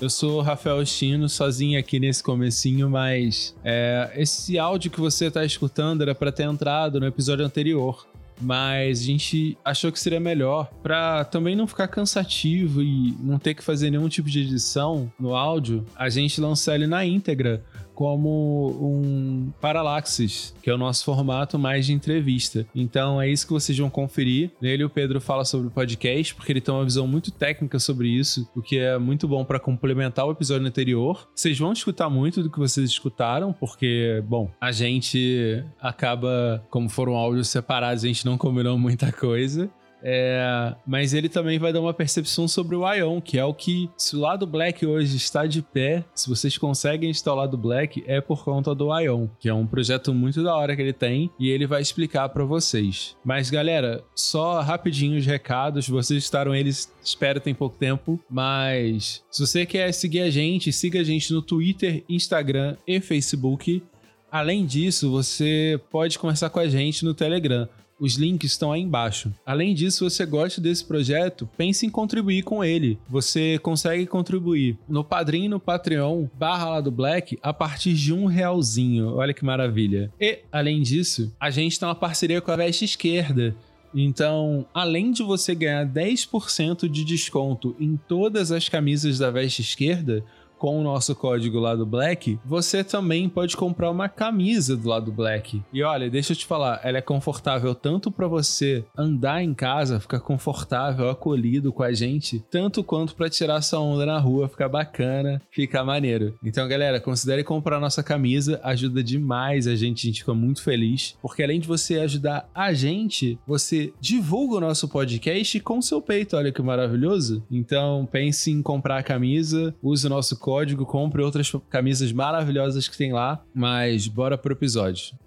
Eu sou o Rafael Chino, sozinho aqui nesse comecinho, mas é, esse áudio que você tá escutando era para ter entrado no episódio anterior. Mas a gente achou que seria melhor para também não ficar cansativo e não ter que fazer nenhum tipo de edição no áudio, a gente lançar ele na íntegra como um Paralaxis, que é o nosso formato mais de entrevista. Então é isso que vocês vão conferir. Nele o Pedro fala sobre o podcast, porque ele tem uma visão muito técnica sobre isso, o que é muito bom para complementar o episódio anterior. Vocês vão escutar muito do que vocês escutaram, porque, bom, a gente acaba, como foram áudios separados, a gente não combinou muita coisa. É, mas ele também vai dar uma percepção sobre o Ion, que é o que, se o lado Black hoje está de pé, se vocês conseguem instalar do Black, é por conta do Ion, que é um projeto muito da hora que ele tem e ele vai explicar para vocês. Mas galera, só rapidinho os recados, vocês estaram eles, espero tem pouco tempo, mas se você quer seguir a gente, siga a gente no Twitter, Instagram e Facebook. Além disso, você pode conversar com a gente no Telegram. Os links estão aí embaixo. Além disso, se você gosta desse projeto, pense em contribuir com ele. Você consegue contribuir no Padrim no Patreon, barra lá do Black, a partir de um realzinho. Olha que maravilha. E, além disso, a gente tem uma parceria com a Veste Esquerda. Então, além de você ganhar 10% de desconto em todas as camisas da Veste Esquerda, com o nosso código lá do Black, você também pode comprar uma camisa do lado Black. E olha, deixa eu te falar, ela é confortável tanto para você andar em casa, ficar confortável, acolhido com a gente, tanto quanto para tirar sua onda na rua, ficar bacana, ficar maneiro. Então, galera, considere comprar nossa camisa, ajuda demais a gente, a gente fica muito feliz, porque além de você ajudar a gente, você divulga o nosso podcast com seu peito, olha que maravilhoso. Então, pense em comprar a camisa, use o nosso código compre outras camisas maravilhosas que tem lá. Mas bora pro episódio.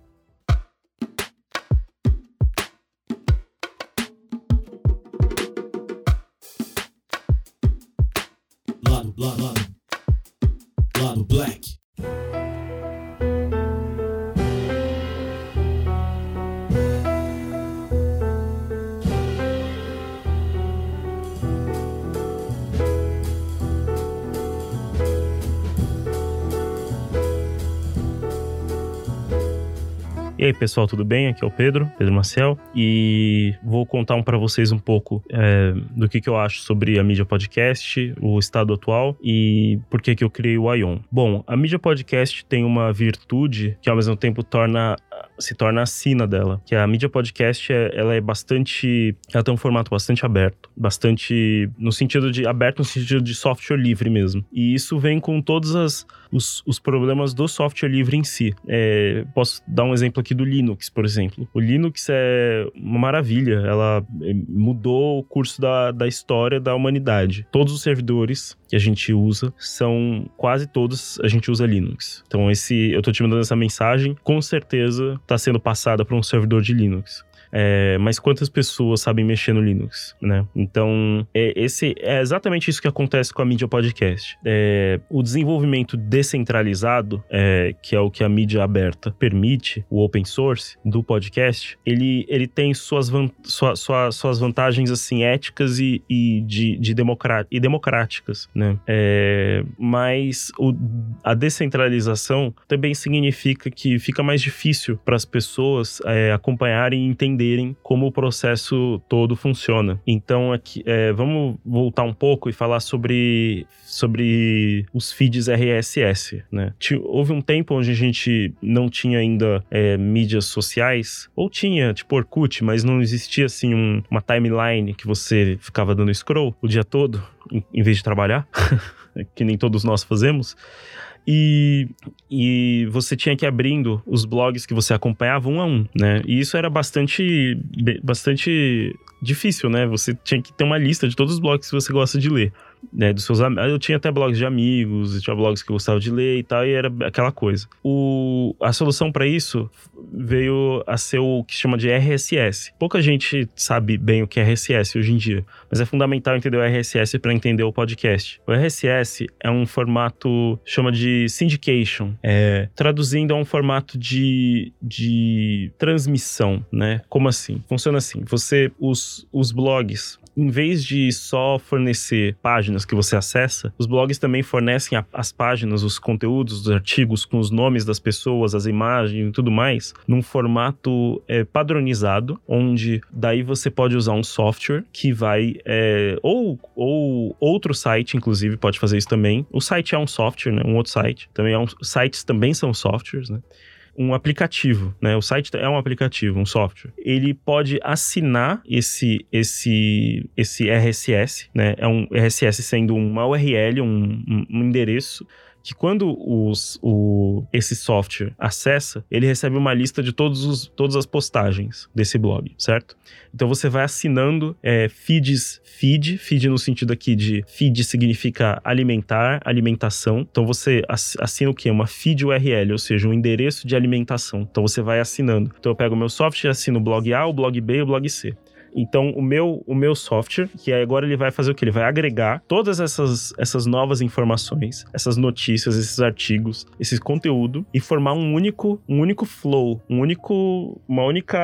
Lado, lado, lado, lado black. Aí, pessoal, tudo bem? Aqui é o Pedro, Pedro Marcel, e vou contar um para vocês um pouco é, do que, que eu acho sobre a mídia podcast, o estado atual e por que, que eu criei o Ion. Bom, a mídia podcast tem uma virtude que ao mesmo tempo torna se torna a sina dela, que a mídia podcast é, ela é bastante, ela tem um formato bastante aberto, bastante no sentido de aberto no sentido de software livre mesmo. E isso vem com todos as, os, os problemas do software livre em si. É, posso dar um exemplo aqui do Linux, por exemplo. O Linux é uma maravilha, ela é, mudou o curso da, da história da humanidade. Todos os servidores que a gente usa são quase todos a gente usa Linux. Então esse eu tô te mandando essa mensagem, com certeza está sendo passada para um servidor de Linux. É, mas quantas pessoas sabem mexer no Linux, né? Então, é, esse é exatamente isso que acontece com a mídia podcast. É, o desenvolvimento descentralizado, é, que é o que a mídia aberta permite, o open source do podcast, ele, ele tem suas, van, sua, sua, suas vantagens assim éticas e, e, de, de e democráticas, né? É, mas o, a descentralização também significa que fica mais difícil para as pessoas é, acompanharem e entenderem entenderem como o processo todo funciona. Então, aqui, é, vamos voltar um pouco e falar sobre, sobre os feeds RSS, né? Houve um tempo onde a gente não tinha ainda é, mídias sociais, ou tinha, tipo Orkut, mas não existia, assim, um, uma timeline que você ficava dando scroll o dia todo, em, em vez de trabalhar, que nem todos nós fazemos. E, e você tinha que ir abrindo os blogs que você acompanhava um a um, né? E isso era bastante, bastante difícil, né? Você tinha que ter uma lista de todos os blogs que você gosta de ler né, dos seus Eu tinha até blogs de amigos, tinha blogs que eu gostava de ler e tal, e era aquela coisa. O, a solução para isso veio a ser o que chama de RSS. Pouca gente sabe bem o que é RSS hoje em dia, mas é fundamental entender o RSS para entender o podcast. O RSS é um formato, chama de syndication, é, traduzindo é um formato de, de transmissão, né? Como assim? Funciona assim: você, os, os blogs em vez de só fornecer páginas que você acessa, os blogs também fornecem a, as páginas, os conteúdos, os artigos com os nomes das pessoas, as imagens e tudo mais, num formato é, padronizado, onde daí você pode usar um software que vai é, ou, ou outro site, inclusive, pode fazer isso também. O site é um software, né? Um outro site. Também é um, sites também são softwares, né? Um aplicativo, né? O site é um aplicativo, um software. Ele pode assinar esse esse esse RSS, né? É um RSS sendo uma URL, um, um, endereço que quando os, o, esse software acessa, ele recebe uma lista de todos os, todas as postagens desse blog, certo? Então você vai assinando é, feeds, feed, feed no sentido aqui de feed significa alimentar, alimentação. Então você assina o quê? Uma feed URL, ou seja, um endereço de alimentação. Então você vai assinando. Então eu pego o meu software, assino o blog A, o blog B e o blog C. Então, o meu, o meu software, que agora ele vai fazer o que? Ele vai agregar todas essas, essas novas informações, essas notícias, esses artigos, esse conteúdo e formar um único, um único flow, um único, uma única,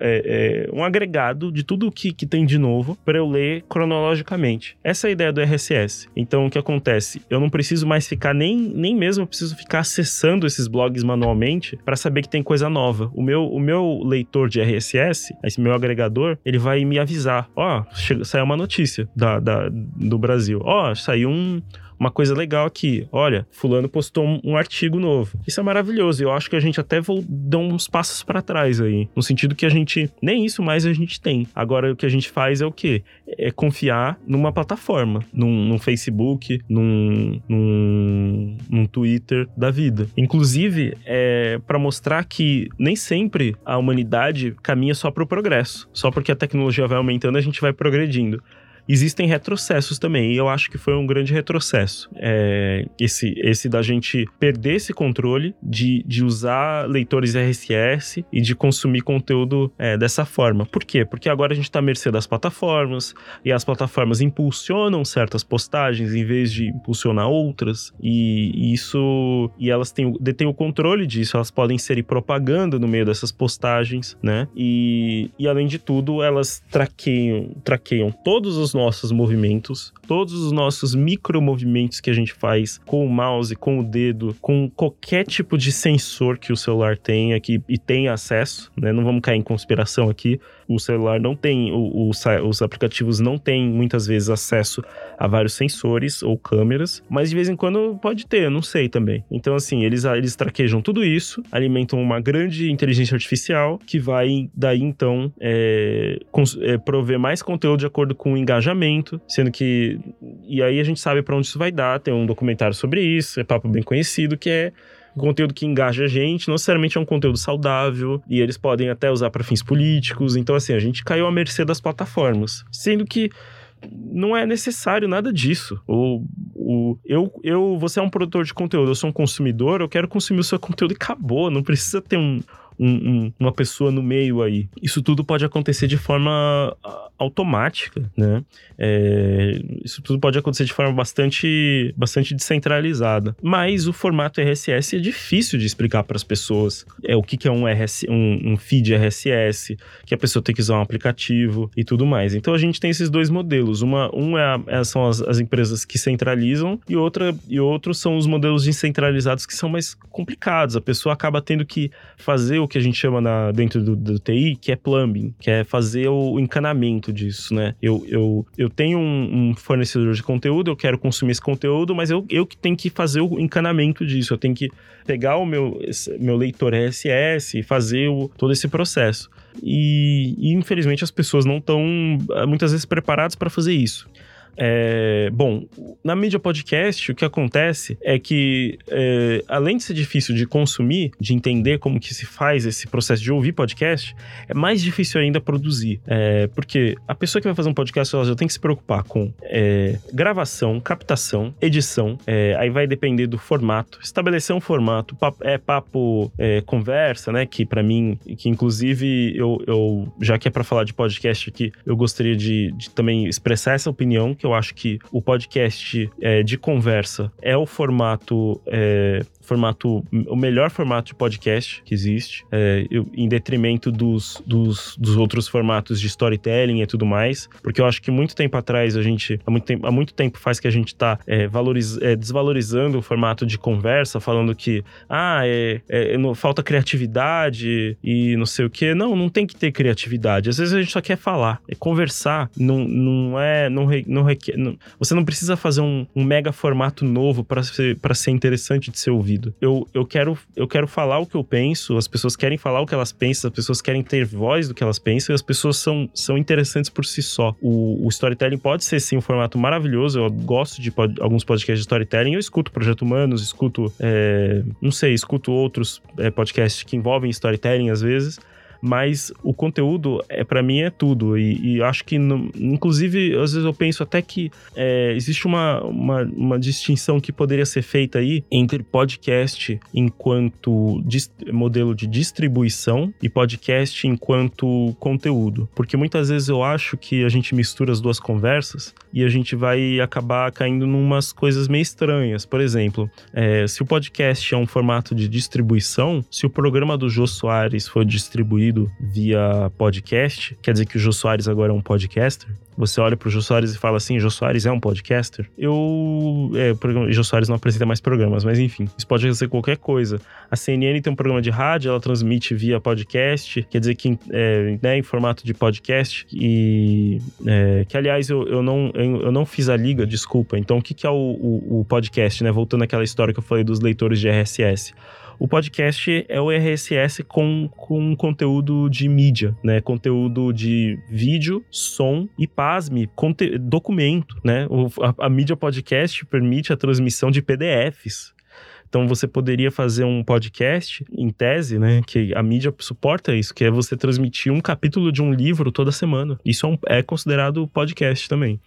é, é, um agregado de tudo que, que tem de novo para eu ler cronologicamente. Essa é a ideia do RSS. Então, o que acontece? Eu não preciso mais ficar nem, nem mesmo eu preciso ficar acessando esses blogs manualmente para saber que tem coisa nova. O meu, o meu leitor de RSS, esse meu agregador, ele vai me avisar. Ó, oh, saiu uma notícia da, da do Brasil. Ó, oh, saiu um uma coisa legal aqui. Olha, fulano postou um, um, artigo novo. Isso é maravilhoso. Eu acho que a gente até vou dar uns passos para trás aí, no sentido que a gente nem isso mais a gente tem. Agora o que a gente faz é o quê? É confiar numa plataforma, num, num Facebook, num, num, num, Twitter da vida. Inclusive, é para mostrar que nem sempre a humanidade caminha só para o progresso. Só porque a tecnologia vai aumentando, a gente vai progredindo existem retrocessos também, e eu acho que foi um grande retrocesso. É, esse, esse da gente perder esse controle de, de usar leitores RSS e de consumir conteúdo é, dessa forma. Por quê? Porque agora a gente está à mercê das plataformas, e as plataformas impulsionam certas postagens em vez de impulsionar outras, e, e isso. E elas têm, detêm o controle disso, elas podem ser propaganda no meio dessas postagens, né? E, e além de tudo, elas traqueiam, traqueiam todos os nossos movimentos, todos os nossos micromovimentos que a gente faz com o mouse, com o dedo, com qualquer tipo de sensor que o celular tenha aqui e tem acesso, né? Não vamos cair em conspiração aqui. O celular não tem, o, o, os aplicativos não têm muitas vezes acesso a vários sensores ou câmeras, mas de vez em quando pode ter, não sei também. Então, assim, eles, eles traquejam tudo isso, alimentam uma grande inteligência artificial que vai daí então é, é, prover mais conteúdo de acordo com o engajamento, sendo que. E aí a gente sabe para onde isso vai dar, tem um documentário sobre isso, é papo bem conhecido, que é conteúdo que engaja a gente, não necessariamente é um conteúdo saudável, e eles podem até usar para fins políticos. Então, assim, a gente caiu à mercê das plataformas. Sendo que não é necessário nada disso. O, o, eu, eu, você é um produtor de conteúdo, eu sou um consumidor, eu quero consumir o seu conteúdo e acabou. Não precisa ter um, um, um, uma pessoa no meio aí. Isso tudo pode acontecer de forma automática, né? É, isso tudo pode acontecer de forma bastante, bastante descentralizada. Mas o formato RSS é difícil de explicar para as pessoas. É o que, que é um, RS, um, um, feed RSS, que a pessoa tem que usar um aplicativo e tudo mais. Então a gente tem esses dois modelos. Uma, um é, a, é são as, as, empresas que centralizam e outra e outros são os modelos descentralizados que são mais complicados. A pessoa acaba tendo que fazer o que a gente chama na, dentro do, do TI, que é plumbing, que é fazer o encanamento disso, né? Eu, eu, eu tenho um, um, fornecedor de conteúdo, eu quero consumir esse conteúdo, mas eu, eu que tenho que fazer o encanamento disso. Eu tenho que pegar o meu, meu leitor RSS e fazer o, todo esse processo. E, e infelizmente as pessoas não estão muitas vezes preparadas para fazer isso. É, bom, na mídia podcast, o que acontece é que, é, além de ser difícil de consumir, de entender como que se faz esse processo de ouvir podcast, é mais difícil ainda produzir. É, porque a pessoa que vai fazer um podcast, ela já tem que se preocupar com é, gravação, captação, edição, é, aí vai depender do formato, estabelecer um formato, papo, é papo, é, conversa, né, que para mim, que inclusive eu, eu já que é para falar de podcast aqui, eu gostaria de, de também expressar essa opinião, que Eu acho que o podcast é, de conversa é o formato é, formato, o melhor formato de podcast que existe, é, eu, em detrimento dos, dos, dos, outros formatos de storytelling e tudo mais, porque eu acho que muito tempo atrás a gente, há muito tempo, há muito tempo faz que a gente tá é, valoriz, é, desvalorizando o formato de conversa, falando que, ah, é, é, não, falta criatividade e não sei o que. Não, não tem que ter criatividade. Às vezes a gente só quer falar, é conversar, não, não é, não, não requer, não, você não precisa fazer um, um mega formato novo para ser, ser interessante de ser ouvido. Eu, eu, quero, eu quero falar o que eu penso, as pessoas querem falar o que elas pensam, as pessoas querem ter voz do que elas pensam e as pessoas são, são interessantes por si só. O, o storytelling pode ser sim um formato maravilhoso. Eu gosto de pod, alguns podcasts de storytelling. Eu escuto Projeto Humanos, escuto, é, não sei, escuto outros é, podcasts que envolvem storytelling às vezes mas o conteúdo é para mim é tudo e, e acho que inclusive às vezes eu penso até que é, existe uma, uma, uma, distinção que poderia ser feita aí entre podcast enquanto modelo de distribuição e podcast enquanto conteúdo, porque muitas vezes eu acho que a gente mistura as duas conversas e a gente vai acabar caindo numas coisas meio estranhas. Por exemplo, é, se o podcast é um formato de distribuição, se o programa do Jô Soares for distribuído via podcast, quer dizer que o Jô Soares agora é um podcaster, você olha pro Jô Soares e fala assim, Jô Soares é um podcaster? Eu... É, o Jô Soares não apresenta mais programas, mas enfim, isso pode ser qualquer coisa. A CNN tem um programa de rádio, ela transmite via podcast, quer dizer que é, né, em formato de podcast, e... É, que, aliás, eu, eu, não, eu, não fiz a liga, desculpa. Então, o que, que é o, o, o podcast, né? Voltando àquela história que eu falei dos leitores de RSS. O podcast é o RSS com, com conteúdo de mídia, né? Conteúdo de vídeo, som e, pasme, documento, né? O, a, a mídia podcast permite a transmissão de PDFs. Então você poderia fazer um podcast, em tese, né? Que a mídia suporta isso, que é você transmitir um capítulo de um livro toda semana. Isso é, um, é considerado podcast também.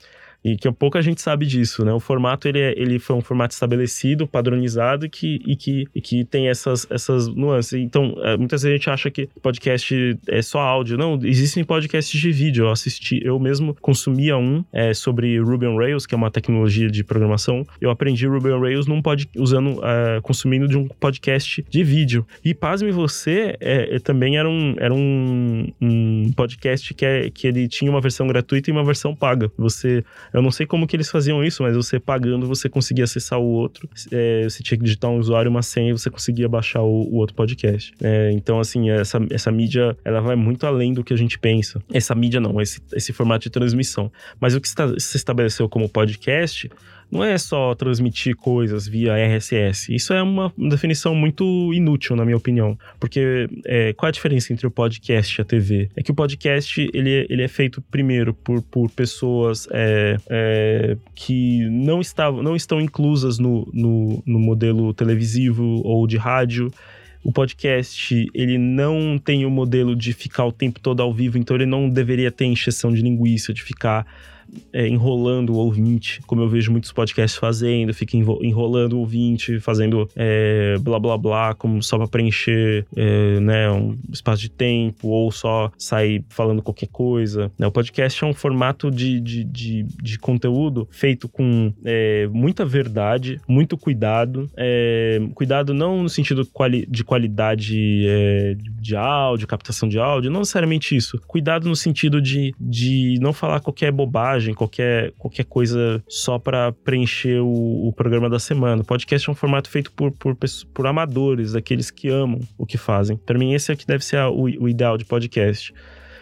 E que pouca gente sabe disso, né? O formato, ele, é, ele foi um formato estabelecido, padronizado que, e que, e que tem essas, essas nuances. Então, é, muitas vezes a gente acha que podcast é só áudio. Não, existem podcasts de vídeo. Eu assisti, eu mesmo consumia um é, sobre Ruby on Rails, que é uma tecnologia de programação. Eu aprendi Ruby on Rails num pod, usando, é, consumindo de um podcast de vídeo. E pasme você, é, é, também era um, era um, um podcast que, é, que ele tinha uma versão gratuita e uma versão paga. Você eu não sei como que eles faziam isso, mas você pagando, você conseguia acessar o outro. É, você tinha que digitar um usuário, uma senha você conseguia baixar o, o outro podcast. É, então, assim, essa, essa mídia, ela vai muito além do que a gente pensa. Essa mídia não, esse, esse formato de transmissão. Mas o que se estabeleceu como podcast não é só transmitir coisas via RSS. Isso é uma definição muito inútil, na minha opinião. Porque é, qual é a diferença entre o podcast e a TV? É que o podcast ele, ele é feito primeiro por, por pessoas é, é, que não, estavam, não estão inclusas no, no, no modelo televisivo ou de rádio o podcast ele não tem o modelo de ficar o tempo todo ao vivo, então ele não deveria ter encheção de linguiça, de ficar é, enrolando o ouvinte, como eu vejo muitos podcasts fazendo, fica enrolando o ouvinte, fazendo é, blá blá blá, como só para preencher é, né, um espaço de tempo, ou só sair falando qualquer coisa. Né? O podcast é um formato de, de, de, de conteúdo feito com é, muita verdade, muito cuidado. É, cuidado não no sentido quali de qualidade é, de áudio, captação de áudio, não necessariamente isso. Cuidado no sentido de, de não falar qualquer bobagem qualquer, qualquer coisa só para preencher o, o, programa da semana. O podcast é um formato feito por, por, por amadores, aqueles que amam o que fazem. Para mim, esse é que deve ser a, o, o ideal de podcast.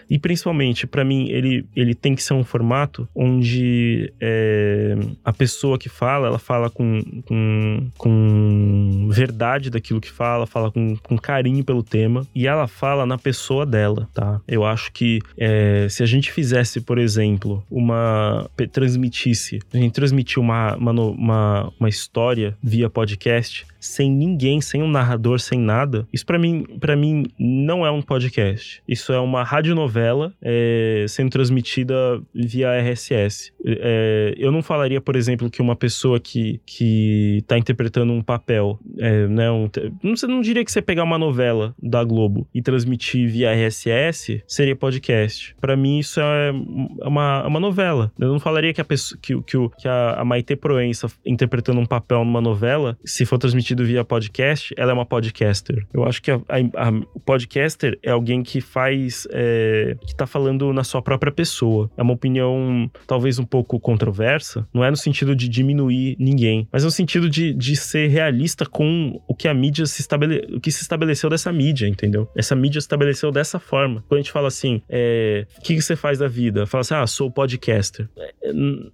E principalmente, para mim, ele, ele tem que ser um formato onde é, a pessoa que fala, ela fala com, com, com verdade daquilo que fala, fala com, com carinho pelo tema e ela fala na pessoa dela, tá? Eu acho que é, se a gente fizesse, por exemplo, uma. transmitisse, a gente transmitir uma, uma, uma, uma história via podcast, sem ninguém, sem um narrador, sem nada, isso para mim, para mim não é um podcast. Isso é uma radionovela novela é, sendo transmitida via RSS. É, eu não falaria, por exemplo, que uma pessoa que, que tá interpretando um papel, é, né, um, não, não diria que você pegar uma novela da Globo e transmitir via RSS seria podcast. Para mim, isso é uma, uma novela. Eu não falaria que a pessoa que, que, que a, a Maite Proença interpretando um papel numa novela, se for transmitido via podcast, ela é uma podcaster. Eu acho que a, a, o podcaster é alguém que faz. É, que tá falando na sua própria pessoa. É uma opinião talvez um pouco controversa. Não é no sentido de diminuir ninguém, mas no sentido de, de ser realista com o que a mídia se estabele, o que se estabeleceu dessa mídia, entendeu? Essa mídia se estabeleceu dessa forma. Quando a gente fala assim, é, o que, que você faz da vida? Fala assim, ah, sou podcaster. É,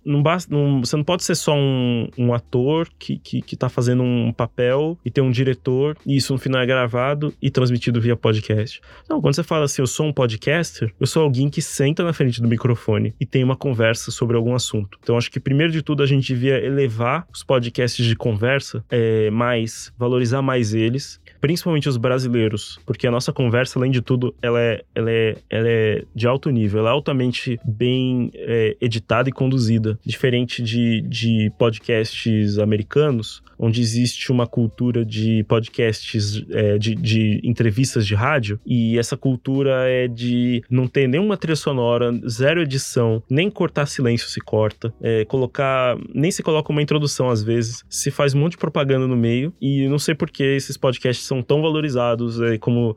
não basta, não, você não pode ser só um, um ator que, que, que tá fazendo um papel e ter um diretor e isso no final é gravado e transmitido via podcast. Não, quando você fala assim, eu sou um podcaster, eu sou alguém que senta na frente do microfone e tem uma conversa sobre algum assunto. Então, acho que primeiro de tudo a gente devia elevar os podcasts de conversa é, mais, valorizar mais eles principalmente os brasileiros, porque a nossa conversa, além de tudo, ela é, ela é, ela é de alto nível, ela é altamente bem é, editada e conduzida, diferente de, de podcasts americanos, onde existe uma cultura de podcasts, é, de, de entrevistas de rádio, e essa cultura é de não ter nenhuma trilha sonora, zero edição, nem cortar silêncio se corta, é, colocar, nem se coloca uma introdução às vezes, se faz um monte de propaganda no meio, e não sei por que esses podcasts são tão valorizados é, como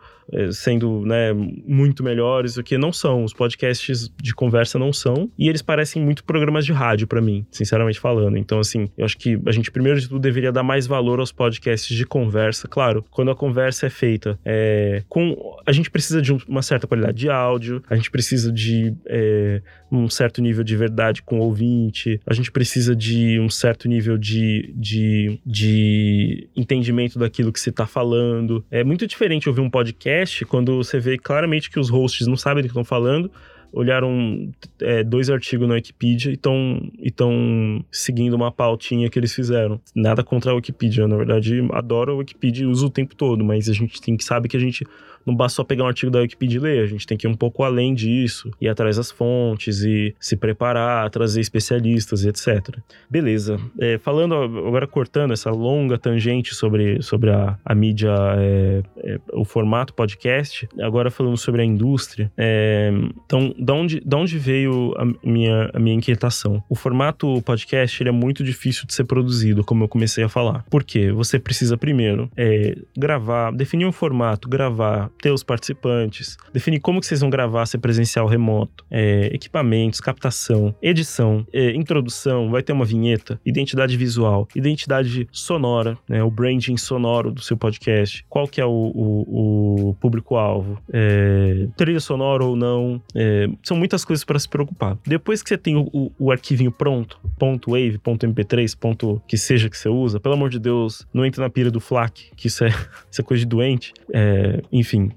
sendo né, muito melhores, o que não são. Os podcasts de conversa não são. E eles parecem muito programas de rádio para mim, sinceramente falando. Então, assim, eu acho que a gente, primeiro de tudo, deveria dar mais valor aos podcasts de conversa. Claro, quando a conversa é feita é, com. A gente precisa de uma certa qualidade de áudio, a gente precisa de é, um certo nível de verdade com o ouvinte, a gente precisa de um certo nível de, de, de entendimento daquilo que se está falando. É muito diferente ouvir um podcast quando você vê claramente que os hosts não sabem do que estão falando, olharam é, dois artigos na Wikipedia e estão seguindo uma pautinha que eles fizeram. Nada contra a Wikipedia, na verdade, adoro a Wikipedia e uso o tempo todo, mas a gente tem que saber que a gente não basta só pegar um artigo da Wikipedia e ler, a gente tem que ir um pouco além disso, ir atrás das fontes e se preparar, trazer especialistas e etc. Beleza. É, falando, agora cortando essa longa tangente sobre, sobre a, a mídia, é, é, o formato podcast, agora falando sobre a indústria. É, então, da onde, da onde veio a minha, a minha inquietação? O formato podcast ele é muito difícil de ser produzido, como eu comecei a falar. Por quê? Você precisa primeiro é, gravar, definir um formato, gravar, ter os participantes, definir como que vocês vão gravar, se é presencial remoto, é, equipamentos, captação, edição, é, introdução, vai ter uma vinheta, identidade visual, identidade sonora, né, o branding sonoro do seu podcast, qual que é o, o, o público-alvo, é, trilha sonora ou não, é, são muitas coisas para se preocupar. Depois que você tem o, o, arquivinho pronto, ponto .wave, ponto .mp3, ponto que seja que você usa, pelo amor de Deus, não entre na pira do FLAC, que isso é, isso é coisa de doente, é,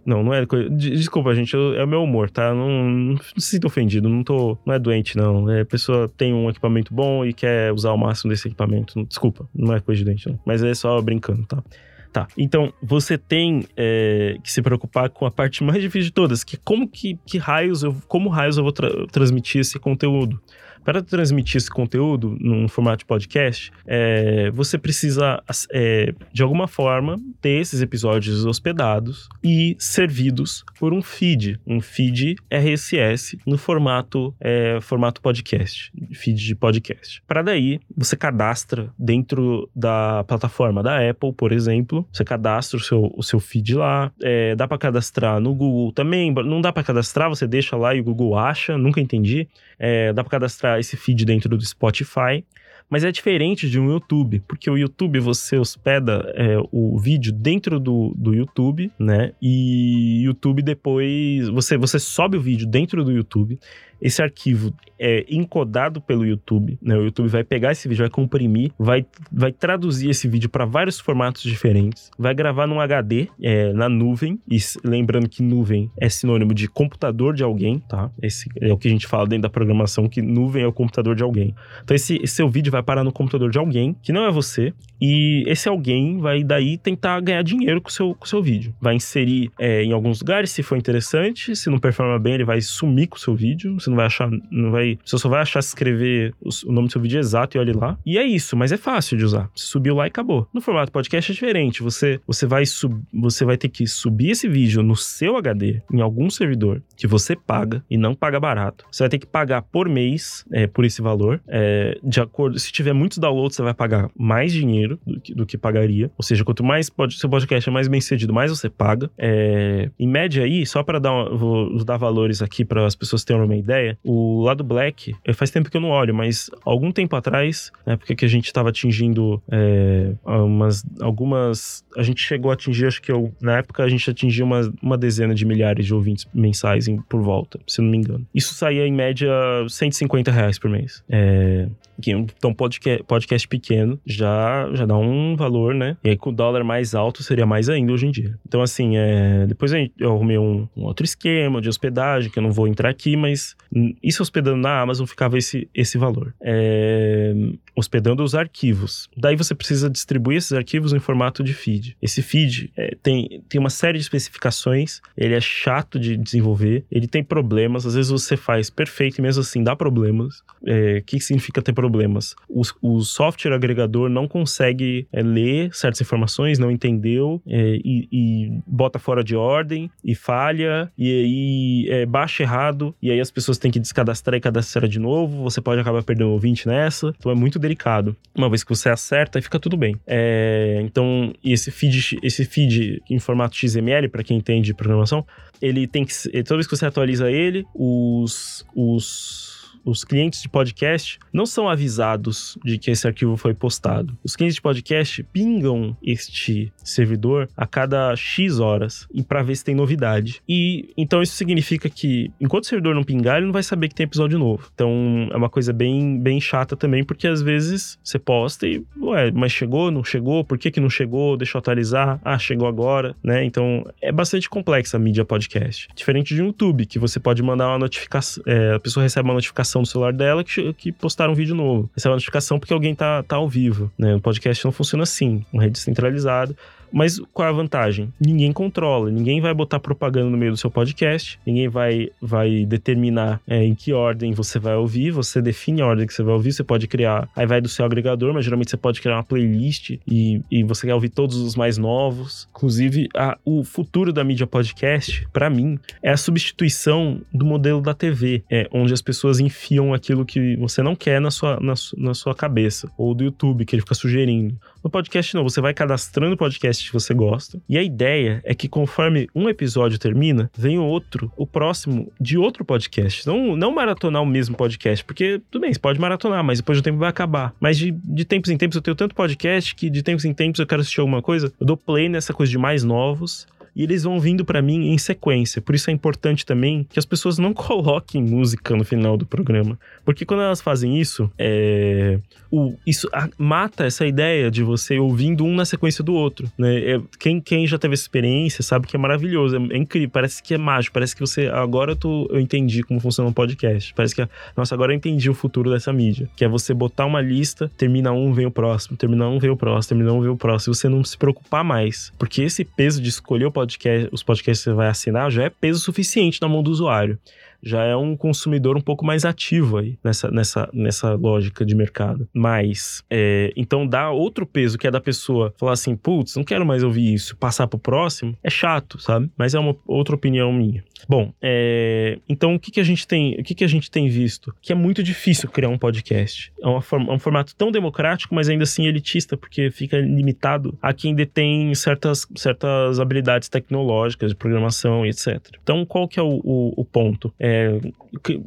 não, não é coisa. Desculpa, gente, eu, é o meu humor, tá? Não, não, se sinta ofendido, não tô. Não é doente, não. É, a pessoa tem um equipamento bom e quer usar o máximo desse equipamento. Desculpa, não é coisa de doente, não. Mas é só brincando, tá? Tá, então você tem é, que se preocupar com a parte mais difícil de todas, que como que, que raios eu, como raios eu vou tra transmitir esse conteúdo. Para transmitir esse conteúdo num formato de podcast, é, você precisa, é, de alguma forma, ter esses episódios hospedados e servidos por um feed, um feed RSS no formato, é, formato podcast, feed de podcast. Para daí, você cadastra dentro da plataforma da Apple, por exemplo, você cadastra o seu, o seu feed lá, é, dá para cadastrar no Google também, não dá para cadastrar, você deixa lá e o Google acha, nunca entendi. É, dá para cadastrar esse feed dentro do Spotify. Mas é diferente de um YouTube, porque o YouTube você hospeda é, o vídeo dentro do, do YouTube, né? E YouTube depois. Você, você sobe o vídeo dentro do YouTube esse arquivo é encodado pelo YouTube, né? O YouTube vai pegar esse vídeo, vai comprimir, vai, vai traduzir esse vídeo para vários formatos diferentes, vai gravar num HD é, na nuvem, e lembrando que nuvem é sinônimo de computador de alguém, tá? Esse é o que a gente fala dentro da programação, que nuvem é o computador de alguém. Então esse, esse seu vídeo vai parar no computador de alguém, que não é você, e esse alguém vai daí tentar ganhar dinheiro com o seu, com o seu vídeo. Vai inserir é, em alguns lugares, se for interessante, se não performar bem, ele vai sumir com o seu vídeo, você não vai achar, não vai você só vai achar escrever o nome do seu vídeo exato e olhe lá. E é isso, mas é fácil de usar. Você subiu lá e acabou. No formato podcast é diferente. Você, você, vai, sub, você vai ter que subir esse vídeo no seu HD, em algum servidor, que você paga e não paga barato. Você vai ter que pagar por mês é, por esse valor. É, de acordo, se tiver muitos downloads, você vai pagar mais dinheiro do que, do que pagaria. Ou seja, quanto mais seu podcast é mais bem cedido, mais você paga. É, em média aí, só para dar, vou dar valores aqui para as pessoas terem uma ideia, o lado Black Black, faz tempo que eu não olho, mas algum tempo atrás, na época que a gente estava atingindo é, umas, algumas. A gente chegou a atingir, acho que eu, na época a gente atingiu uma, uma dezena de milhares de ouvintes mensais em, por volta, se não me engano. Isso saía em média 150 reais por mês. É, então, podcast, podcast pequeno já, já dá um valor, né? E aí, com o dólar mais alto, seria mais ainda hoje em dia. Então, assim, é, depois eu arrumei um, um outro esquema de hospedagem, que eu não vou entrar aqui, mas isso hospedando na Amazon ficava esse, esse valor. É, hospedando os arquivos. Daí você precisa distribuir esses arquivos em formato de feed. Esse feed é, tem, tem uma série de especificações, ele é chato de desenvolver, ele tem problemas, às vezes você faz perfeito e mesmo assim dá problemas. É, o que significa ter problemas? O, o software agregador não consegue é, ler certas informações, não entendeu é, e, e, bota fora de ordem e falha e aí é, baixa errado e aí as pessoas têm que descadastrar e cadastrar de novo, você pode acabar perdendo o ouvinte nessa. Então é muito delicado. Uma vez que você acerta, fica tudo bem. É, então, esse feed, esse feed em formato XML, para quem entende programação, ele tem que. Toda vez que você atualiza ele, os. os os clientes de podcast não são avisados de que esse arquivo foi postado. Os clientes de podcast pingam este servidor a cada X horas e para ver se tem novidade. E então isso significa que enquanto o servidor não pingar, ele não vai saber que tem episódio novo. Então é uma coisa bem, bem chata também, porque às vezes você posta e, ué, mas chegou, não chegou? Por que, que não chegou? Deixa eu atualizar. Ah, chegou agora, né? Então é bastante complexa a mídia podcast. Diferente de YouTube, que você pode mandar uma notificação, é, a pessoa recebe uma notificação notificação no celular dela que, que postaram um vídeo novo. Essa é uma notificação porque alguém tá, tá ao vivo, né? O podcast não funciona assim, uma rede centralizada. Mas qual é a vantagem? Ninguém controla, ninguém vai botar propaganda no meio do seu podcast, ninguém vai, vai determinar é, em que ordem você vai ouvir, você define a ordem que você vai ouvir, você pode criar, aí vai do seu agregador, mas geralmente você pode criar uma playlist e, e você quer ouvir todos os mais novos. Inclusive, a, o futuro da mídia podcast, para mim, é a substituição do modelo da TV, é, onde as pessoas enfiam aquilo que você não quer na sua, na, na sua cabeça, ou do YouTube, que ele fica sugerindo. No podcast, não, você vai cadastrando o podcast podcast que você gosta. E a ideia é que conforme um episódio termina, vem outro, o próximo de outro podcast. Não, não maratonar o mesmo podcast, porque tudo bem, você pode maratonar, mas depois do tempo vai acabar. Mas de, de tempos em tempos eu tenho tanto podcast que de tempos em tempos eu quero assistir alguma coisa, eu dou play nessa coisa de mais novos e eles vão vindo para mim em sequência. Por isso é importante também que as pessoas não coloquem música no final do programa, porque quando elas fazem isso, é... o, isso a, mata essa ideia de você ouvindo um na sequência do outro. Né? É, quem, quem já teve essa experiência sabe que é maravilhoso, é, é, incrível, parece que é mágico, parece que você agora eu, tô, eu entendi como funciona um podcast. Parece que, nossa, agora eu entendi o futuro dessa mídia, que é você botar uma lista, termina um, vem o próximo, termina um, vem o próximo, termina um, vem o próximo, e você não se preocupar mais, porque esse peso de escolher o podcast, os podcasts que você vai assinar já é peso suficiente na mão do usuário já é um consumidor um pouco mais ativo aí nessa, nessa, nessa lógica de mercado. Mas, é, então dá outro peso que é da pessoa falar assim, putz, não quero mais ouvir isso, passar pro próximo, é chato, sabe? Mas é uma outra opinião minha. Bom, é, então o que, que a gente tem, o que, que a gente tem visto? Que é muito difícil criar um podcast. É, uma, é um formato tão democrático, mas ainda assim elitista, porque fica limitado a quem detém certas, certas habilidades tecnológicas de programação e etc. Então, qual que é o, o, o ponto? É, é,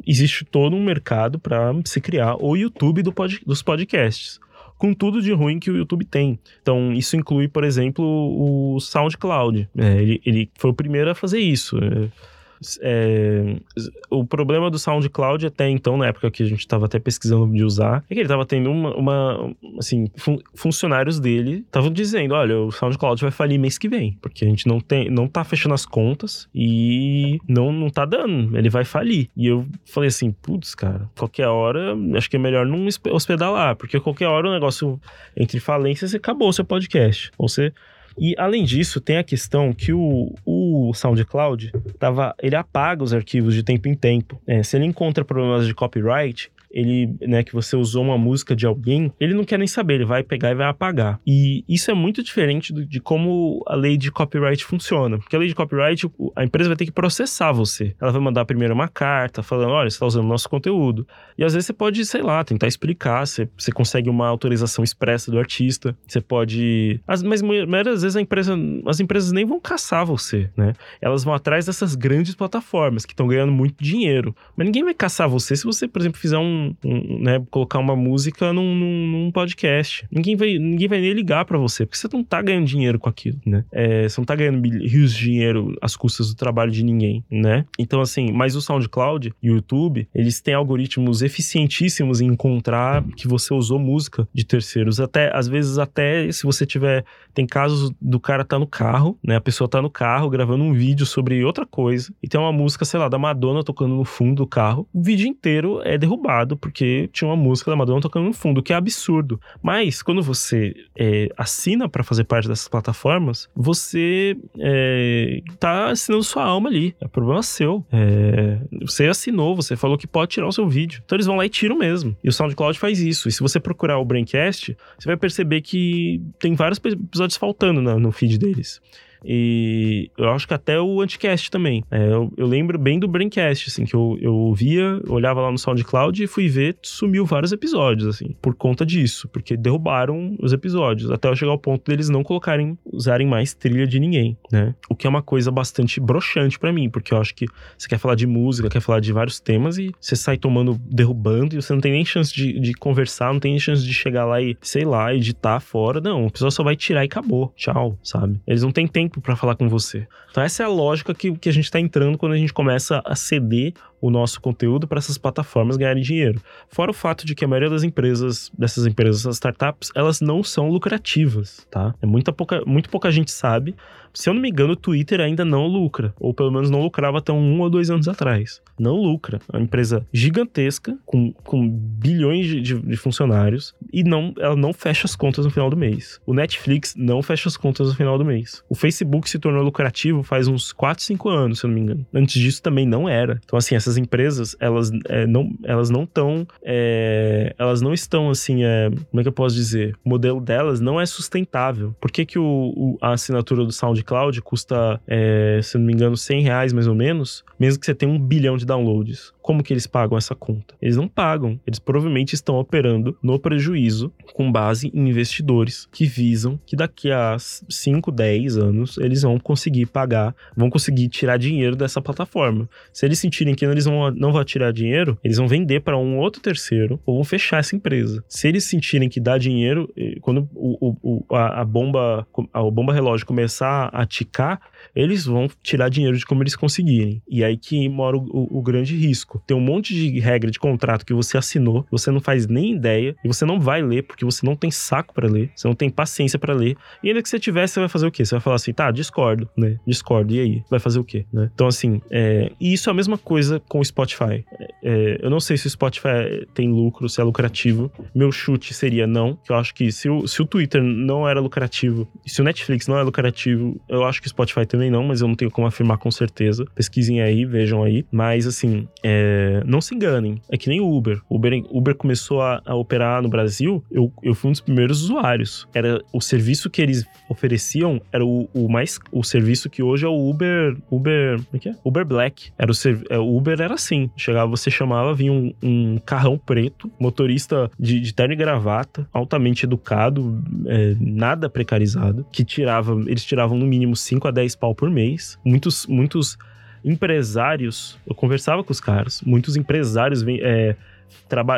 existe todo um mercado para se criar o YouTube do pod, dos podcasts com tudo de ruim que o YouTube tem. Então, isso inclui, por exemplo, o SoundCloud. É, ele, ele, foi o primeiro a fazer isso. É, é, o problema do SoundCloud até então, na época que a gente estava até pesquisando de usar, é que ele estava tendo uma, uma assim, fun funcionários dele estavam dizendo, olha, o SoundCloud vai falir mês que vem, porque a gente não tem, não tá fechando as contas e não, não tá dando, ele vai falir. E eu falei assim, putz, cara, qualquer hora, acho que é melhor não hospedar lá, porque qualquer hora o negócio entre falências acabou o seu podcast. Ou você e além disso, tem a questão que o, o SoundCloud tava, ele apaga os arquivos de tempo em tempo. É, se ele encontra problemas de copyright, ele, né, que você usou uma música de alguém, ele não quer nem saber, ele vai pegar e vai apagar. E isso é muito diferente do, de como a lei de copyright funciona. Porque a lei de copyright, a empresa vai ter que processar você. Ela vai mandar primeiro uma carta falando: olha, você está usando nosso conteúdo. E às vezes você pode, sei lá, tentar explicar, você, você consegue uma autorização expressa do artista, você pode. As, mas muitas vezes a empresa, as empresas nem vão caçar você, né? Elas vão atrás dessas grandes plataformas que estão ganhando muito dinheiro. Mas ninguém vai caçar você se você, por exemplo, fizer um né, colocar uma música num, num, num, podcast. Ninguém vai, ninguém vai nem ligar para você, porque você não tá ganhando dinheiro com aquilo, né? É, você não tá ganhando rios de dinheiro às custas do trabalho de ninguém, né? Então, assim, mas o SoundCloud e o YouTube, eles têm algoritmos eficientíssimos em encontrar que você usou música de terceiros. Até, às vezes, até se você tiver. Tem casos do cara tá no carro, né? A pessoa tá no carro gravando um vídeo sobre outra coisa e tem uma música, sei lá, da Madonna tocando no fundo do carro. O vídeo inteiro é derrubado porque tinha uma música da Madonna tocando no fundo, o que é absurdo. Mas quando você é, assina para fazer parte dessas plataformas, você é, tá assinando sua alma ali. É problema seu. É, você assinou, você falou que pode tirar o seu vídeo. Então eles vão lá e tiram mesmo. E o SoundCloud faz isso. E se você procurar o Braincast, você vai perceber que tem vários episódios faltando no feed deles. E eu acho que até o Anticast também. É, eu, eu, lembro bem do Braincast, assim, que eu, eu via, olhava lá no SoundCloud e fui ver, sumiu vários episódios, assim, por conta disso, porque derrubaram os episódios, até eu chegar ao ponto deles não colocarem, usarem mais trilha de ninguém, né? O que é uma coisa bastante broxante para mim, porque eu acho que você quer falar de música, quer falar de vários temas e você sai tomando, derrubando e você não tem nem chance de, de conversar, não tem nem chance de chegar lá e, sei lá, editar fora. Não, a pessoa só vai tirar e acabou. Tchau, sabe? Eles não têm tempo tempo para falar com você. Então, essa é a lógica que, que a gente está entrando quando a gente começa a ceder o nosso conteúdo para essas plataformas ganharem dinheiro. Fora o fato de que a maioria das empresas, dessas empresas, essas startups, elas não são lucrativas, tá? É muita pouca, muito pouca gente sabe. Se eu não me engano, o Twitter ainda não lucra, ou pelo menos não lucrava até um ou dois anos atrás. Não lucra. É uma empresa gigantesca, com, com bilhões de, de, de funcionários, e não, ela não fecha as contas no final do mês. O Netflix não fecha as contas no final do mês. O Facebook se tornou lucrativo faz uns 4, 5 anos, se eu não me engano. Antes disso também não era. Então, assim, essas empresas, elas é, não elas não estão é, elas não estão assim, é, como é que eu posso dizer? O modelo delas não é sustentável. Por que, que o, o a assinatura do SoundCloud custa, é, se não me engano, 100 reais mais ou menos, mesmo que você tenha um bilhão de downloads? Como que eles pagam essa conta? Eles não pagam. Eles provavelmente estão operando no prejuízo com base em investidores que visam que daqui a 5, 10 anos eles vão conseguir pagar, vão conseguir tirar dinheiro dessa plataforma. Se eles sentirem que eles vão, não vão tirar dinheiro, eles vão vender para um outro terceiro ou vão fechar essa empresa. Se eles sentirem que dá dinheiro, eh, quando o, o, a, a bomba a bomba relógio começar a ticar, eles vão tirar dinheiro de como eles conseguirem. E aí que mora o, o, o, grande risco. Tem um monte de regra de contrato que você assinou, você não faz nem ideia, e você não vai ler, porque você não tem saco para ler, você não tem paciência para ler. E ainda que você tiver, você vai fazer o quê? Você vai falar assim, tá, discordo, né? Discordo, e aí? Vai fazer o quê, né? Então, assim, é... e isso é a mesma coisa com o Spotify. É... Eu não sei se o Spotify tem lucro, se é lucrativo. Meu chute seria não, que eu acho que se o, se o Twitter não era lucrativo, se o Netflix não é lucrativo, eu acho que o Spotify também também não, mas eu não tenho como afirmar com certeza. Pesquisem aí, vejam aí. Mas assim, é... não se enganem. É que nem o Uber. Uber, Uber começou a, a, operar no Brasil, eu, eu fui um dos primeiros usuários. Era o serviço que eles ofereciam era o, o mais o serviço que hoje é o Uber Uber como é que é? Uber Black era o, é, o Uber era assim chegava você chamava vinha um, um carrão preto motorista de, de terno e gravata altamente educado é, nada precarizado que tirava eles tiravam no mínimo 5 a 10 pau por mês. Muitos, muitos empresários, eu conversava com os caras, muitos empresários é,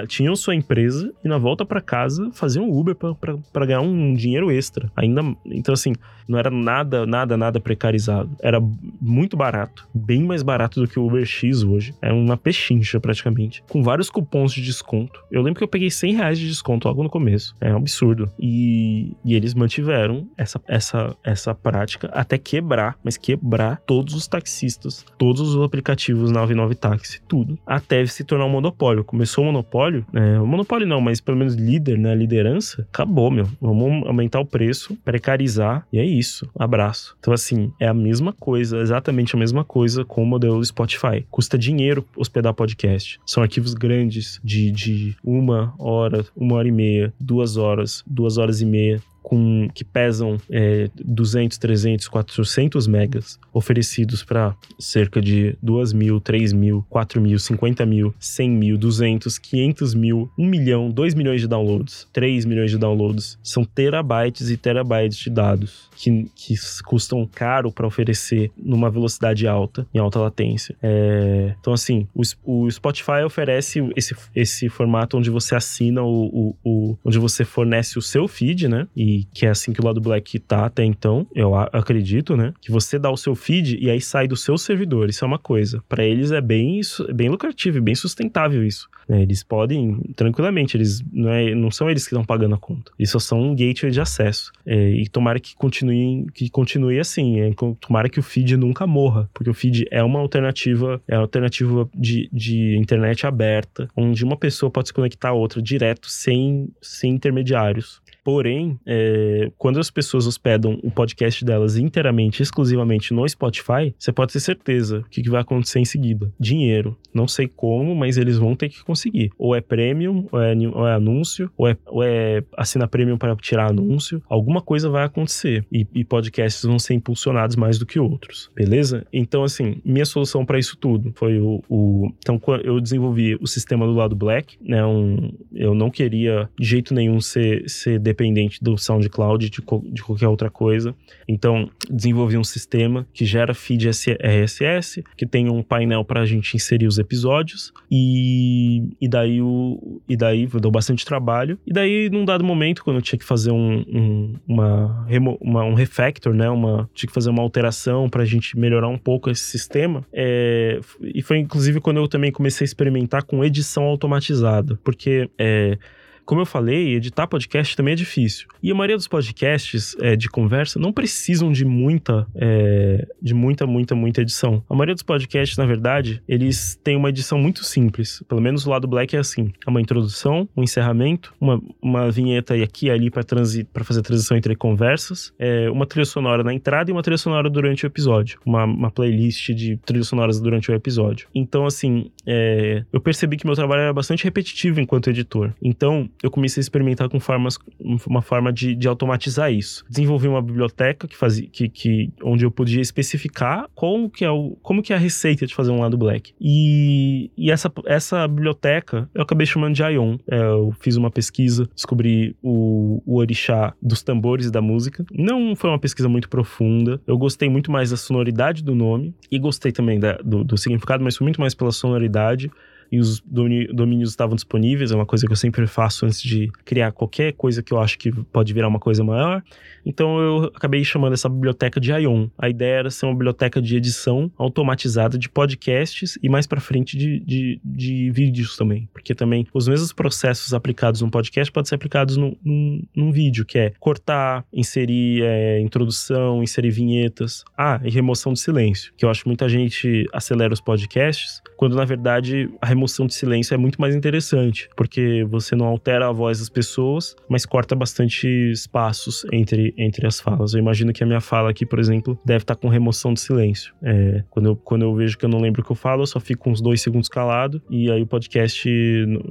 tinham sua empresa e na volta para casa faziam Uber para ganhar um dinheiro extra. Ainda, então assim, não era nada, nada, nada precarizado. Era muito barato, bem mais barato do que o Uber X hoje. Era uma pechincha praticamente, com vários cupons de desconto. Eu lembro que eu peguei 100 reais de desconto logo no começo. É um absurdo. E, e eles mantiveram essa, essa, essa prática até quebrar, mas quebrar todos os taxistas, todos os aplicativos 99 Táxi, tudo, até se tornar um monopólio. Começou monopólio, é, o monopólio não, mas pelo menos líder, né, liderança, acabou, meu. Vamos aumentar o preço, precarizar, e é isso. Abraço. Então, assim, é a mesma coisa, exatamente a mesma coisa com o modelo do Spotify. Custa dinheiro hospedar podcast. São arquivos grandes de, de uma hora, uma hora e meia, duas horas, duas horas e meia com que pesam é, 200, 300, 400 megas oferecidos para cerca de 2 mil, 3 mil, 4 mil, 50 mil, 100 mil, 200, 500 mil, 1 milhão, 2 milhões de downloads, 3 milhões de downloads. São terabytes e terabytes de dados que, que custam caro para oferecer numa velocidade alta, em alta latência. É, então, assim, o, o, Spotify oferece esse, esse formato onde você assina o, o, o, onde você fornece o seu feed, né? E que é assim que o lado Black tá até então, eu acredito, né? Que você dá o seu feed e aí sai do seu servidor. Isso é uma coisa. Para eles é bem, bem lucrativo e bem sustentável isso. Né? Eles podem, tranquilamente, eles não, é, não são eles que estão pagando a conta. Eles só são um gateway de acesso. É, e tomara que continue, que continue assim. É, tomara que o feed nunca morra. Porque o feed é uma alternativa, é uma alternativa de, de internet aberta, onde uma pessoa pode se conectar a outra direto, sem, sem intermediários. Porém, é, quando as pessoas hospedam o podcast delas inteiramente, exclusivamente no Spotify, você pode ter certeza o que, que vai acontecer em seguida. Dinheiro. Não sei como, mas eles vão ter que conseguir. Ou é premium, ou é, ou é anúncio, ou é, ou é assina premium para tirar anúncio. Alguma coisa vai acontecer. E, e podcasts vão ser impulsionados mais do que outros. Beleza? Então, assim, minha solução para isso tudo foi o, o, Então, eu desenvolvi o sistema do lado Black, né? Um, eu não queria de jeito nenhum ser, ser independente do SoundCloud, de, de qualquer outra coisa. Então, desenvolvi um sistema que gera feed RSS, que tem um painel para a gente inserir os episódios, e, e daí o e daí deu bastante trabalho. E daí, num dado momento, quando eu tinha que fazer um, um uma, uma, um refactor, né? Uma, tinha que fazer uma alteração para a gente melhorar um pouco esse sistema. É, e foi inclusive quando eu também comecei a experimentar com edição automatizada, porque é, como eu falei, editar podcast também é difícil. E a maioria dos podcasts é, de conversa não precisam de muita, é, de muita, muita, muita edição. A maioria dos podcasts, na verdade, eles têm uma edição muito simples. Pelo menos o lado Black é assim: é uma introdução, um encerramento, uma, uma vinheta aqui e ali para fazer a transição entre conversas, é, uma trilha sonora na entrada e uma trilha sonora durante o episódio. Uma, uma playlist de trilhas sonoras durante o episódio. Então, assim, é, eu percebi que meu trabalho era bastante repetitivo enquanto editor. Então, eu comecei a experimentar com formas, uma forma de, de automatizar isso. Desenvolvi uma biblioteca que fazia, que, que, onde eu podia especificar como que é, o, como que é a receita de fazer um lado black. E, e essa, essa biblioteca eu acabei chamando de Ion. É, eu fiz uma pesquisa, descobri o, o orixá dos tambores e da música. Não foi uma pesquisa muito profunda. Eu gostei muito mais da sonoridade do nome e gostei também da, do, do significado, mas foi muito mais pela sonoridade e os domínios estavam disponíveis, é uma coisa que eu sempre faço antes de criar qualquer coisa que eu acho que pode virar uma coisa maior. Então eu acabei chamando essa biblioteca de Ion. A ideia era ser uma biblioteca de edição automatizada de podcasts e mais para frente de, de, de, vídeos também. Porque também os mesmos processos aplicados num podcast podem ser aplicados num, num, num vídeo, que é cortar, inserir é, introdução, inserir vinhetas. Ah, e remoção de silêncio, que eu acho que muita gente acelera os podcasts, quando na verdade a remoção de silêncio é muito mais interessante, porque você não altera a voz das pessoas, mas corta bastante espaços entre entre as falas. Eu imagino que a minha fala aqui, por exemplo, deve estar com remoção de silêncio. É, quando, eu, quando eu vejo que eu não lembro o que eu falo, eu só fico uns dois segundos calado e aí o podcast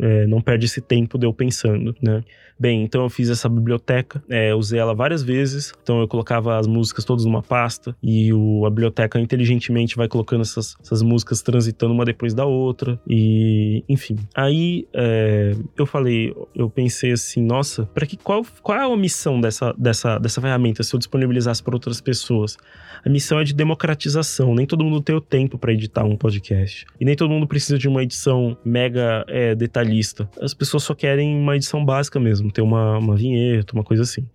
é, não perde esse tempo de eu pensando, né? Bem, então eu fiz essa biblioteca, é, usei ela várias vezes. Então eu colocava as músicas todas numa pasta e o, a biblioteca inteligentemente vai colocando essas, essas músicas transitando uma depois da outra. E Enfim, aí é, eu falei, eu pensei assim, nossa, para que qual, qual é a missão dessa, dessa, dessa ferramenta se eu disponibilizasse para outras pessoas? A missão é de democratização. Nem todo mundo tem o tempo para editar um podcast. E nem todo mundo precisa de uma edição mega é, detalhista. As pessoas só querem uma edição básica mesmo, ter uma, uma vinheta, uma coisa assim.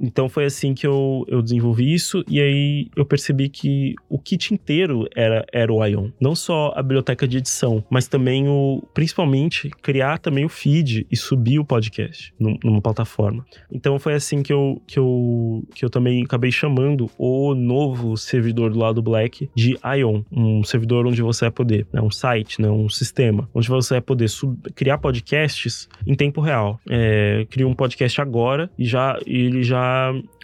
Então foi assim que eu, eu desenvolvi isso, e aí eu percebi que o kit inteiro era, era o Ion. Não só a biblioteca de edição, mas também o. Principalmente, criar também o feed e subir o podcast numa plataforma. Então foi assim que eu, que eu, que eu também acabei chamando o novo servidor do lado Black de Ion. Um servidor onde você vai poder, né, um site, né, um sistema, onde você vai poder criar podcasts em tempo real. É, cria um podcast agora e já ele já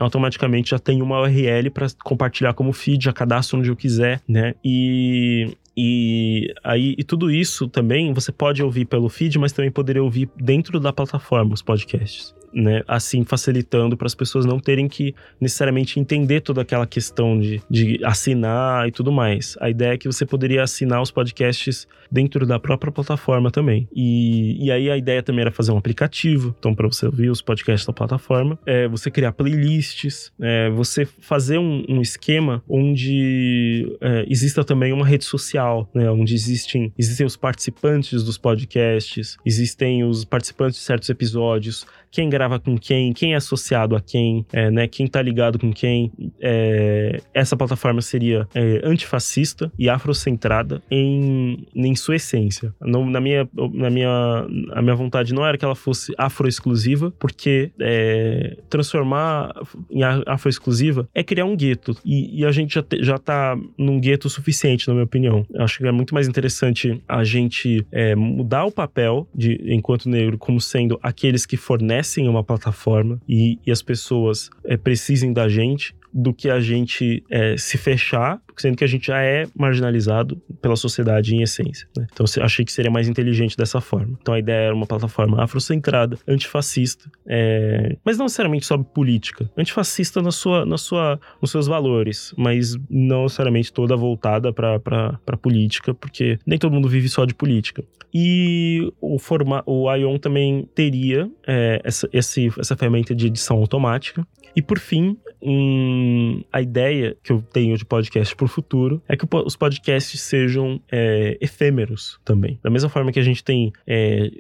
automaticamente já tem uma URL para compartilhar como feed, já cadastro onde eu quiser, né? E e aí e tudo isso também você pode ouvir pelo feed, mas também poderia ouvir dentro da plataforma os podcasts né? Assim facilitando para as pessoas não terem que necessariamente entender toda aquela questão de, de assinar e tudo mais. A ideia é que você poderia assinar os podcasts dentro da própria plataforma também. E, e aí a ideia também era fazer um aplicativo, então para você ouvir os podcasts da plataforma, é, você criar playlists, é, você fazer um, um esquema onde é, exista também uma rede social, né? Onde existem, existem os participantes dos podcasts, existem os participantes de certos episódios, quem grava com quem, quem é associado a quem, é, né? Quem tá ligado com quem. É, essa plataforma seria é, antifascista e afrocentrada em, em sua essência. Na, minha, na minha, a minha vontade não era que ela fosse afro-exclusiva, porque é, transformar em afro-exclusiva é criar um gueto. E, e a gente já, te, já tá num gueto suficiente, na minha opinião. Acho que é muito mais interessante a gente é, mudar o papel de enquanto negro como sendo aqueles que fornecem uma plataforma e, e as pessoas é, precisem da gente do que a gente é, se fechar, sendo que a gente já é marginalizado pela sociedade em essência. Né? Então achei que seria mais inteligente dessa forma. Então a ideia era uma plataforma afrocentrada, antifascista, é... mas não necessariamente sobre política. Antifascista na sua, na sua, nos seus valores, mas não necessariamente toda voltada para política, porque nem todo mundo vive só de política. E o, forma, o Ion também teria é, essa, esse, essa ferramenta de edição automática. E por fim, um, a ideia que eu tenho de podcast para o futuro é que os podcasts sejam é, efêmeros também. Da mesma forma que a gente tem. É,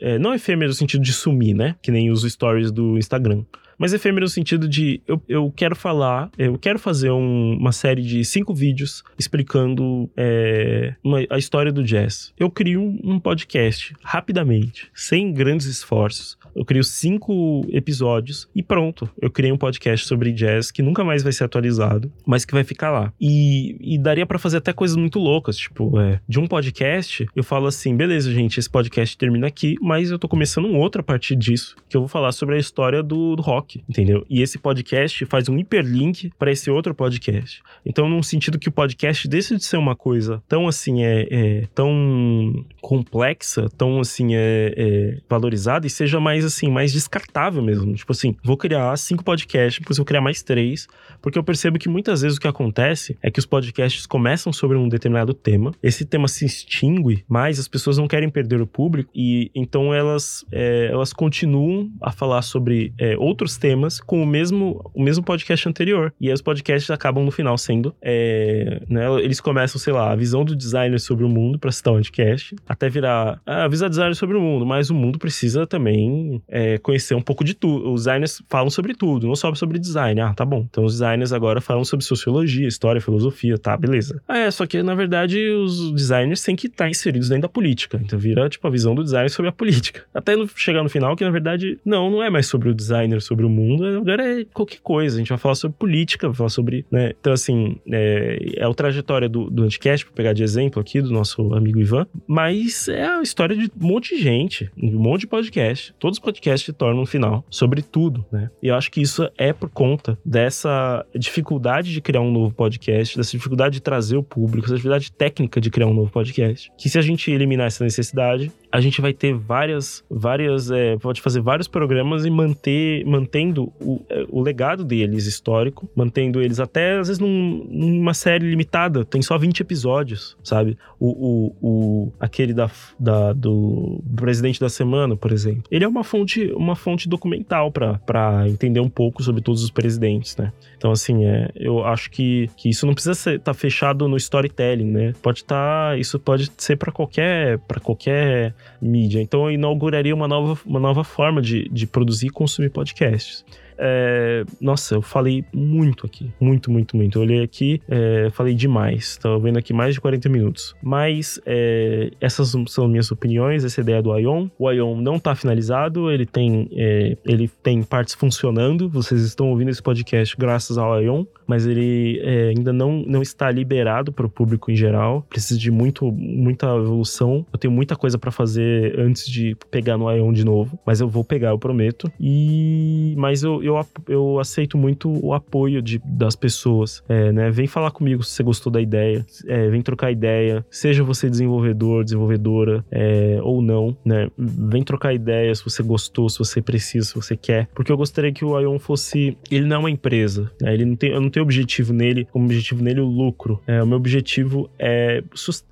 é, não efêmero no sentido de sumir, né? Que nem os stories do Instagram. Mas efêmero no sentido de eu, eu quero falar, eu quero fazer um, uma série de cinco vídeos explicando é, uma, a história do jazz. Eu crio um, um podcast rapidamente, sem grandes esforços eu crio cinco episódios e pronto. Eu criei um podcast sobre jazz que nunca mais vai ser atualizado, mas que vai ficar lá. E, e daria para fazer até coisas muito loucas, tipo, é, de um podcast, eu falo assim, beleza, gente, esse podcast termina aqui, mas eu tô começando um outro a partir disso, que eu vou falar sobre a história do, do rock, entendeu? E esse podcast faz um hiperlink para esse outro podcast. Então, num sentido que o podcast deixa de ser uma coisa tão assim, é, é tão complexa, tão assim, é, é valorizada e seja mais assim, mais descartável mesmo. Tipo assim, vou criar cinco podcasts, depois vou criar mais três, porque eu percebo que muitas vezes o que acontece é que os podcasts começam sobre um determinado tema, esse tema se extingue, mas as pessoas não querem perder o público e então elas, é, elas continuam a falar sobre é, outros temas com o mesmo, o mesmo podcast anterior. E aí os podcasts acabam no final sendo, é, né, eles começam, sei lá, a visão do designer sobre o mundo, para citar um podcast, até virar ah, a visão do designer sobre o mundo, mas o mundo precisa também é, conhecer um pouco de tudo. Os designers falam sobre tudo, não só sobre design. Ah, tá bom. Então os designers agora falam sobre sociologia, história, filosofia, tá, beleza. Ah, é, só que na verdade os designers têm que estar inseridos dentro da política. Então vira tipo a visão do designer sobre a política. Até chegar no final que na verdade não, não é mais sobre o designer, sobre o mundo, agora é qualquer coisa. A gente vai falar sobre política, vai falar sobre, né? Então assim, é, é a trajetória do, do Anticast, pra pegar de exemplo aqui do nosso amigo Ivan, mas é a história de um monte de gente, um monte de podcast. Todos podcast torna um final sobre tudo, né? E eu acho que isso é por conta dessa dificuldade de criar um novo podcast, dessa dificuldade de trazer o público, essa dificuldade técnica de criar um novo podcast. Que se a gente eliminar essa necessidade, a gente vai ter várias, várias, é, pode fazer vários programas e manter, mantendo o, é, o legado deles histórico, mantendo eles até às vezes num, numa série limitada, tem só 20 episódios, sabe? O, o, o aquele da, da, do presidente da semana, por exemplo, ele é uma fonte, uma fonte documental para entender um pouco sobre todos os presidentes, né? Então, assim, é, eu acho que, que isso não precisa estar tá fechado no storytelling, né? Pode estar, tá, isso pode ser para qualquer, para qualquer mídia. Então, eu inauguraria uma nova, uma nova forma de, de produzir e consumir podcasts. É, nossa, eu falei muito aqui. Muito, muito, muito. Eu olhei aqui, é, falei demais. Tô vendo aqui mais de 40 minutos. Mas é, essas são minhas opiniões, essa ideia do Ion. O Ion não tá finalizado, ele tem, é, ele tem partes funcionando. Vocês estão ouvindo esse podcast graças ao Ion, mas ele é, ainda não, não está liberado para o público em geral. Precisa de muito, muita evolução. Eu tenho muita coisa para fazer antes de pegar no Ion de novo, mas eu vou pegar, eu prometo. E mas eu, eu, eu aceito muito o apoio de, das pessoas, é, né? Vem falar comigo se você gostou da ideia, é, vem trocar ideia, seja você desenvolvedor, desenvolvedora é, ou não, né? Vem trocar ideia se você gostou, se você precisa, se você quer, porque eu gostaria que o Ion fosse, ele não é uma empresa, né? Ele não tem, eu não tenho objetivo nele, como objetivo nele o lucro. É, o meu objetivo é,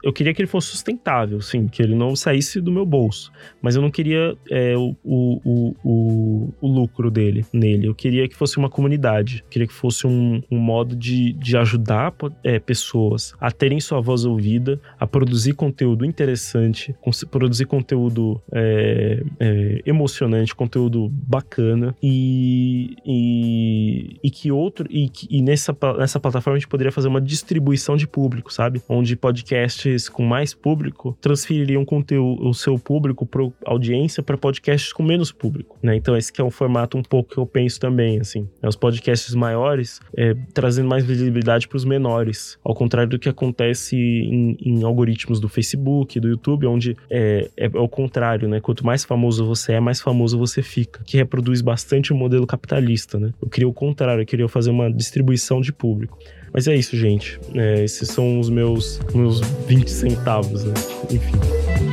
eu queria que ele fosse sustentável, sim, que ele não saísse do meu bolso, mas eu não queria é, o, o, o, o lucro dele nele. Eu queria que fosse uma comunidade, eu queria que fosse um, um modo de, de ajudar é, pessoas a terem sua voz ouvida, a produzir conteúdo interessante, produzir conteúdo é, é, emocionante, conteúdo bacana e, e, e que outro e, e nessa, nessa plataforma a gente poderia fazer uma distribuição de público, sabe? Onde podcasts com mais público transfeririam conteúdo, o seu público para audiência para podcasts com menos público, né? Então esse é um formato um pouco que eu penso também, assim. É, os podcasts maiores é, trazendo mais visibilidade para os menores, ao contrário do que acontece em, em, algoritmos do Facebook, do YouTube, onde é, é, é, o contrário, né? Quanto mais famoso você é, mais famoso você fica, que reproduz bastante o modelo capitalista, né? Eu queria o contrário, eu queria fazer uma distribuição de público. Mas é isso, gente. É, esses são os meus, meus 20 centavos, né? Enfim.